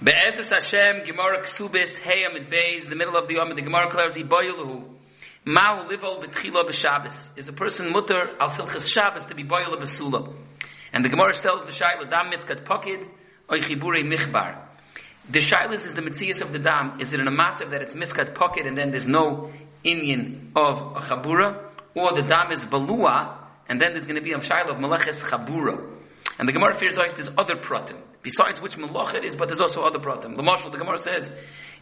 Be'ezus Hashem, Gemara Ksubis, Heya Mit Beis, the middle of the Yom, the Gemara declares, Yiboyuluhu, Ma'u Livol B'tchilo B'Shabbos. Is a person mutter al Silchas Shabbos to be boyul B'Sula. And the Gemara tells the Shaila, Dam Mifkat Pokid, Oy Chibure Michbar. The Shailas is the Metzias of the Dam. Is it in a matzav that it's Mifkat Pocket and then there's no Indian of a Chabura? Or the Dam is Balua, and then there's going to be a Shaila of Maleches Chabura. And the Gemara fears there's other pratim. Besides which malach it is, but there's also other pratim. The Maharshal, the Gemara says,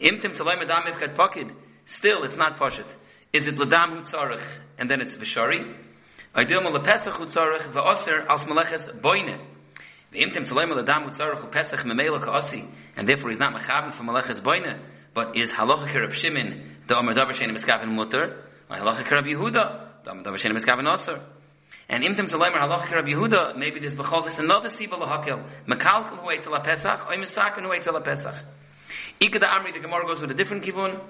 Imtim Salayim Adam Ifkat Pakid. Still, it's not Pashit. Is it Ladam Hutzarech, and then it's Vishari? Ideal Malapesach Hutzarech, Va'oser Als Maleches Boine. Imtim Salayim Ladam Hutzarech, Upesach Memela Ka'asi. And therefore he's not Mechabim for Maleches Boine. But is Halacha Kerab Shimon, the Omer Davar Shein Miskavin Mutter, or Halacha Kerab Yehuda, the Omer Davar Shein Miskavin And imtim zalaymer halacha Rabbi Yehuda, maybe there's b'chol another siva lahakel. Mekalkel hu eitzel pesach, or misaken hu eitzel pesach. Ika da Amri, the Gemara goes with a different kivun,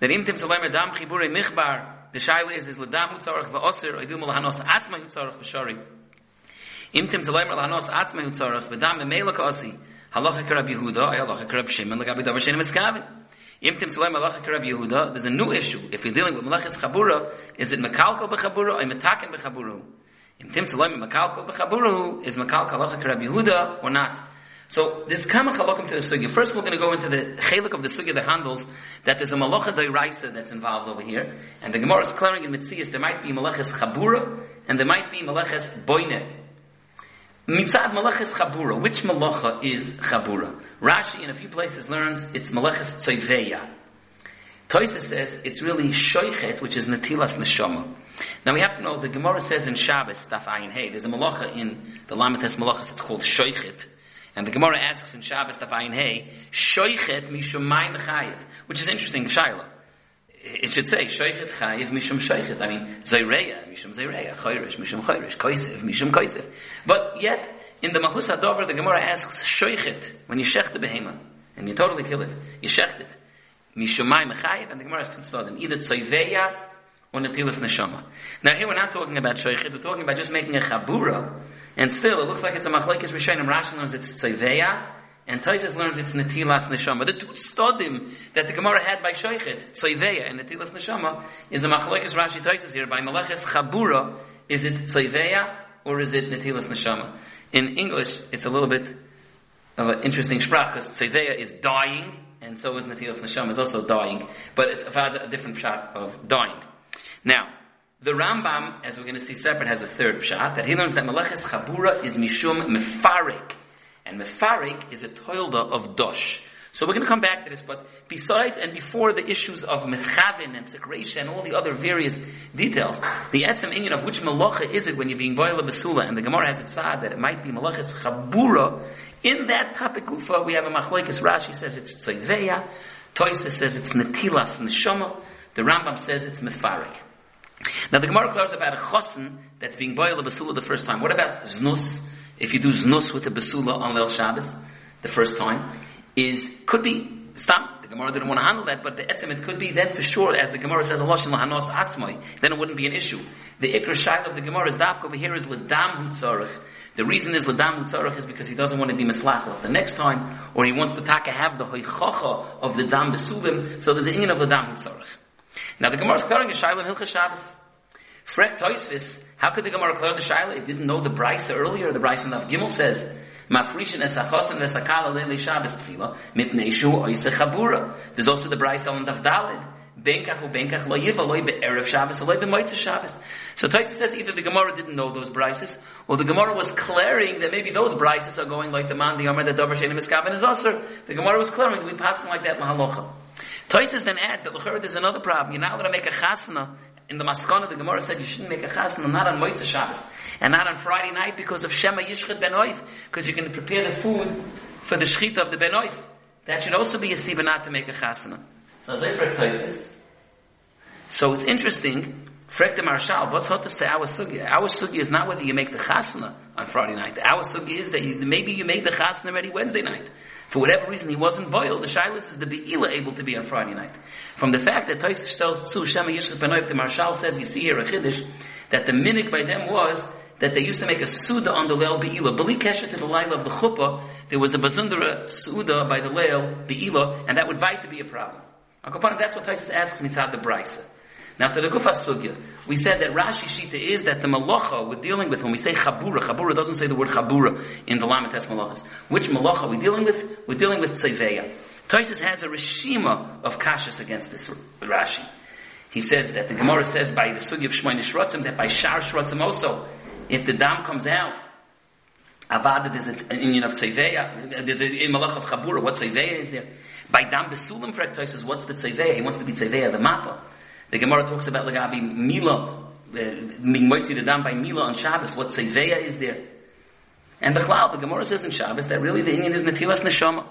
that imtim zalaymer dam chibure michbar, the shaila is, is ledam hutzarach va'osir, oidu malahanos atzma hutzarach v'shari. Imtim zalaymer lahanos atzma hutzarach, v'dam memela ka'asi, halacha Rabbi Yehuda, halacha Rabbi Shimon, lagabi davar shenim eskavin. Imtim Tzalem Malacha Karab Yehuda, there's a new issue. If we're dealing with Malachis Chabura, is it Mekalkal B'Chabura or Metakin B'Chabura? In Tim Salim Makalkal B'Chaburu, is Makal Kalacha Rabbi Yehuda or not? So there's kama chalakim to the sugya. First, we're going to go into the chalik of the sugya that handles that there's a malacha doiraisa that's involved over here, and the Gemara is clearing in Mitzias there might be malaches chabura and there might be malaches boine. Mitzad malaches chabura. Which malacha is chabura? Rashi in a few places learns it's malaches tzayveya. Toisa says it's really shoichet, which is natilas neshama. Now we have to know the Gemara says in Shabbos, Daf Ayin Hey, there's a malacha in the Lamites malachas, it's called shoichet. And the Gemara asks in Shabbos, Daf Ayin Hey, shoichet mishum mayim chayiv, which is interesting, Shaila. It should say, shoichet chayiv mishum shoichet. I mean, zayreya, mishum zayreya, choyrish, mishum choyrish, koisev, mishum koisev. But yet, in the Mahus the Gemara asks, shoichet, when you shech the behema, and you totally kill it, you shech it. Mishumai mechayiv, and the Gemara has two tzodim. Either tzoiveya or netilas neshama. Now here we're not talking about shoichet, we're talking about just making a chabura, and still it looks like it's a machlekes rishonim. Rashi learns it's tzoiveya, and Toises learns it's netilas neshama. The two stodim that the Gemara had by shoichet, tzoiveya and netilas neshama, is a machlekes Rashi Toises here by maleches chabura. Is it tzoiveya or is it netilas neshama? In English, it's a little bit of an interesting sprach because tzoiveya is dying and so is Natilas Neshama is also dying, but it's a different shot of dying. Now, the Rambam, as we're going to see separate, has a third shot that he learns that Meleches Chabura is Mishum Mefarik, and Mefarik is a toilda of Dosh. So we're going to come back to this, but besides and before the issues of Mechavin and Tzekresha and all the other various details, the etzem inyan of which malacha is it when you're being boiled basula, and the Gemara has it said that it might be malaches chabura, in that topic ufa we have a machlekes, Rashi says it's tzayveya, Toysa says it's netilas neshama, the Rambam says it's mefarik. Now the Gemara clears about a chosin that's being boiled a basula the first time. What about znus? If you do znus with a basula on Leil Shabbos, the first time, is could be stop. The Gemara didn't want to handle that, but the etzem it could be then for sure, as the Gemara says, Allah lahanos atzmai. Then it wouldn't be an issue. The ikr shail of the Gemara is dafka over here is ledam hutzarich. The reason is ledam hutzarich is because he doesn't want to be mislachel the next time, or he wants to taka have the hoichacha of the dam besulim. So there's an inyan of ledam hutzarich. Now the Gemara is clearing a shaila in Hilchas Shabbos. Toisvis, how could the Gemara clear the shaila? It didn't know the brisa earlier. The brisa of Gimel says Mafrishin es achosen vesakala leili Shabbos tefila mipnei shu oise chabura. There's also the brisa on Daf Dalid. Benkach u benkach lo yiva lo erev Shabbos lo b'moitza Shabbos. So Taisa says either the Gemara didn't know those brises, or the Gemara was clearing that maybe those brises are going like the man, the Amr, the Dover Shenim Eskaven is also. The Gemara was clearing, we passing like that mahalocha. Toises then adds that Luchara there's another problem. You're not allowed to make a chasna. In the Maskana, the Gemara said you shouldn't make a chasna not on Moitza Shabbos and not on Friday night because of Shema Yishchet Ben Oif, because you're going to prepare the food for the Shechita of the Ben Oif. That should also be a siva not to make a chasna. So Zayfrek Toises. So it's interesting. Frek the Maharshal, what's hot to say our sugi? Our sugi is not whether you make the chasna on Friday night. Our sugi is that you, maybe you made the chasna already Wednesday night. For whatever reason, he wasn't boiled. The shilas is the be'ila able to be on Friday night. From the fact that Toisish tells Tzu Shema Yishchus Benoif, the Maharshal says, you see here a chiddush, that the minik by them was that they used to make a suda on the Leil Be'ila. Beli Kesha to the Leil of the Chuppah, there was a Bazundara suda by the Leil Be'ila, and that would fight to be a problem. That's what Taisus asks Mitzad the Brisa. Now to the Gufa Sugya, we said that Rashi Shita is that the Malacha we're dealing with when we say Chabura, Chabura doesn't say the word Chabura in the Lamites Malachas. Which Malacha are we dealing with? We're dealing with Tzeveya. Taisus has a Rishima of Kashas against this Rashi. He says that the Gemara says by the Sugya of Shmoyne Shrotzim that by Shar Shrotzim also, if the dam comes out, Avada, there's an union of Tzeveya, there's a Malach of Chabura, what Tzeveya is there? By dam Besulim for Taisus, what's the Tzeveya? He wants to be Tzeveya, the Mappa. The Gemara talks about Lagabi Mila, being moitzi the dam by Mila on Shabbos. What Seveya is there? And the Cloud, the Gemara says in Shabbos that really the Indian is Natilas Neshama.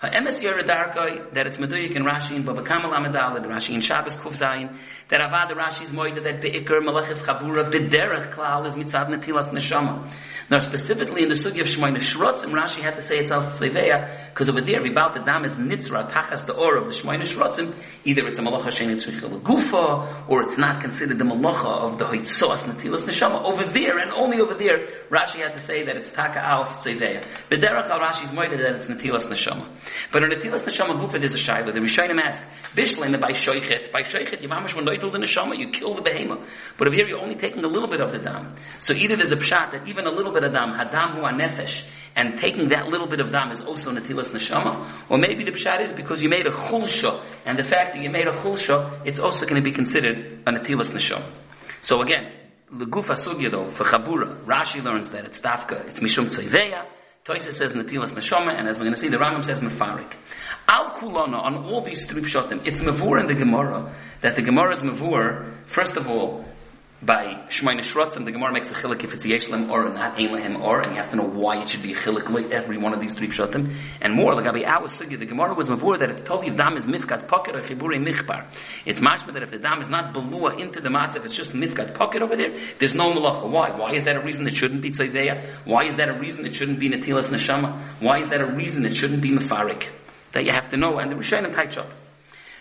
Ha'emes Yeredarkoi, that it's Meduyik in Rashi in Baba Kamal Amadal, the Rashi in Shabbos Zayin, that Avad Rashi's moide that Be'ikr Malachis Chabura B'derech Klal is Mitzad Natilas Neshama. Now specifically in the Sugi of Shmoyne Shrotzim, Rashi had to say it's Al Seveya, because over there, about the dam is Nitzra, Tachas the Or of the Shmoyne Shrotzim, either it's a Malacha Shein Tzvichel Gufa, or it's not considered the Malacha of the Hoitzos Natilas Neshama. Over there, and only over there, Rashi had to say that it's Taka Al Seveya. B'derech Al Rashi's moide that it's Natilas Neshama. But in Natilas Neshama Gufa, there's a Shaila. The Rishonim Bishlein by Shoichet, by Shoichet, you mamish when the Neshama, you kill the behemoth. But over here, you're only taking a little bit of the dam. So either there's a pshat that even a little bit of dam, hadam hu nefesh, and taking that little bit of dam is also natilas neshama, or maybe the pshat is because you made a chulsha, and the fact that you made a chulsha, it's also going to be considered a natilas neshama. So again, the gufa sugya though, for chabura, Rashi learns that it's dafka, it's mishum tzayveya, Toisa says natilas neshama, and as we're going to see, the Rambam says mefarik. Al kulana on all these three pshatim, it's mavur in the Gemara that the Gemara is mavur. First of all, by Shemaine Shrotzim, the Gemara makes a chilik if it's Yeshlem or not Ein Lehem or, and you have to know why it should be a chilik every one of these three pshatim. And more, like Abi Awa Sugi, the Gemara was mavur that it's told you dam is mifkat pocket or chibure michbar. It's mashma that if the dam is not belua into the matzav, it's just mifkat pocket over there, there's no malacha. Why? Why is that a reason it shouldn't be tzaydeya? Why is that a reason it shouldn't be natilas neshama? Why is that a reason it shouldn't be mefarik? That you have to know, and the Rishonim tight up.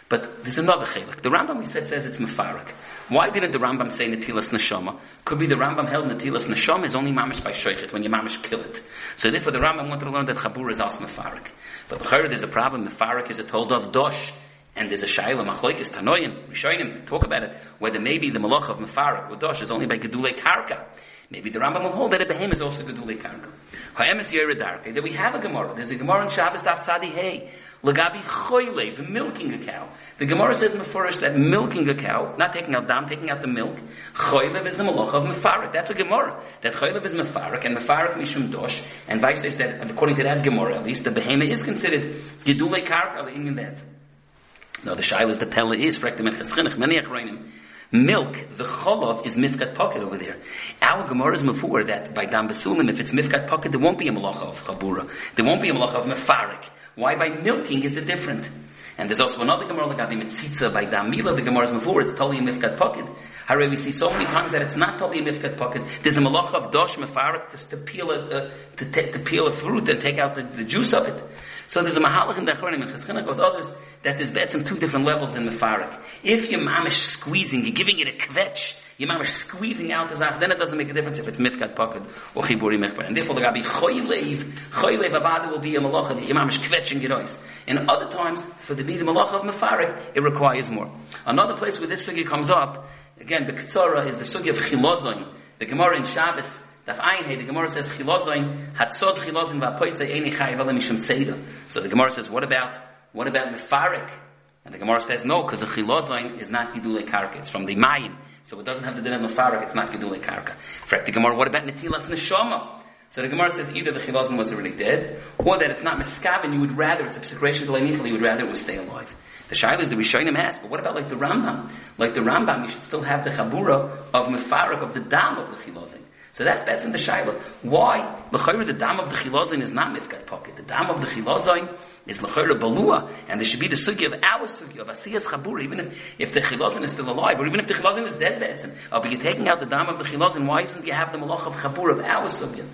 But there's another chelik. The Rambam we said says it's mefarik. Why didn't the Rambam say natilas neshama? Could be the Rambam held natilas neshama is only mamish by shoichet when you mamish kill it. So therefore the Rambam wanted to learn that chabur is also mefarik. But the there's a problem. Mefarik is a told of dosh. And there's a shayla machlokes tanoim rishonim talk about it whether maybe the malach of mefarik or dosh is only by gedule karka. Maybe the Rambam will hold that a behem is also gedule karka. Ha'emes yeredarke. Then we have a gemara. There's a gemara in Shabbos daf tzadi hey. Lagabi choylev, milking a cow. The Gemara says mefurish that milking a cow, not taking out dam, taking out the milk, choylev is the malach of mefarik. That's a Gemara. That choylev is mefarik, and mefarik mishum dosh, and vice says that, according to that Gemara, at least the behemoth is considered gedule karka, in that. Now the shaila is the pella is, frektem et cheschinach, many achroinim. Milk, the cholov, is mifkat pocket over there. Our Gemara is mafur that by dam besulim, if it's mifkat pocket, there won't be a malacha of chabura. There won't be a malacha of mefarik. Why by milking is it different? And there's also another Gemara like Avi Mitzitza by Damila, the Gemara's before, it's totally mifkat pocket. However, we see so many times that it's not totally mifkat pocket. There's a malach of dosh mefarik to, to peel a, uh, to, t- to peel a fruit and take out the, the juice of it. So there's a mahalach in the Achronim and Cheschinach goes others that there's betzim two different levels in mefarik. If you're mamish squeezing, you're giving it a kvetch, you're squeezing out the zach, then it doesn't make a difference if it's mifkat pocket or chiburi mechbar. And therefore the Gabi choylev, choylev avada will be a malacha that you're mamish kvetching eyes. In other times, for the be the malacha of mefarik, it requires more. Another place where this sugi comes up, again, the Ketzora is the sugi of chilozoin. The Gemara in Shabbos, Daf Ein the Gemara says chilozoin hatzod chilozoin va'poitze eni chayiv mishum. So the Gemara says, what about what about mefarik? And the Gemara says no, because the chilozoin is not gidule karka; it's from the mayim, so it doesn't have the din of mefarik. It's not gidule karka. In the Gemara, what about netilas neshama? So the Gemara says either the chilazon was already dead, or that it's not miskav, you would rather it's a psikration you would rather it would stay alive. The shaila is the Rishonim ask, but what about like the Rambam? Like the Rambam, you should still have the chabura of mefarik of the dam of the chilazon. So that's that's in the shaila. Why L'chayra, the dam of the chilazin is not mifkat pocket. The dam of the chilazin is l'chayra balua, and there should be the sugi of our sugi, of asiyas chabur, even if, if the chilazin is still alive, or even if the chilazin is dead, that's, but you're taking out the dam of the chilazin, why isn't you have the malach of chabur of our sugi?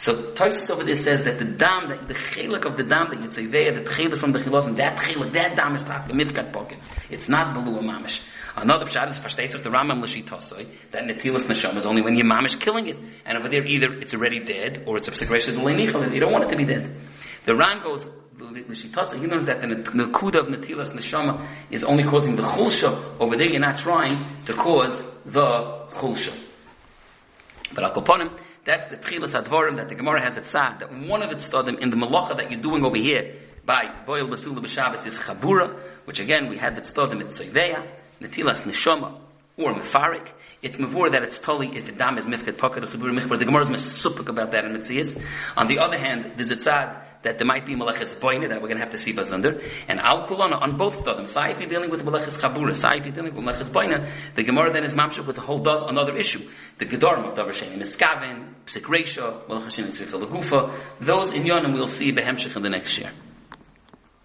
So Tosis over there says that the dam, that the chelik of the dam that you'd say there, the chelik from the chilazin, that chelik, that dam is tak, the mifkat pocket. It's not balua mamish. Another pshat is verstates of the Rambam Lashitosoi that netilas neshama is only when your mom is killing it, and over there either it's already dead or it's a segregation of the You don't want it to be dead. The Ran goes. He learns that the nakuda of netilas neshama is only causing the chulsha. Over there, you're not trying to cause the chulsha. But akoponim, that's the tchilas advarim that the Gemara has at sad. That one of its studim in the malacha that you're doing over here by boil basula b'shabbos is chabura, which again we had that studim at tzoiveya netilas neshama or mefarik. It's mavur that it's totally if the dam is mifkat pocket of chibur michbar. The Gemara is mesupik about that in Mitzias. On the other hand, there's a tzad that there might be malaches boine that we're going to have to see us under. And al kulana on both of them. Sai if you're dealing with malaches chabura, sai if you're dealing with malaches boine, the Gemara then is mamshuk with a whole do- another issue. The gedorim of davar shenim miskaven, psik reisha, malaches shenim tzvifel Those in yonim we'll see behemshich in the next year.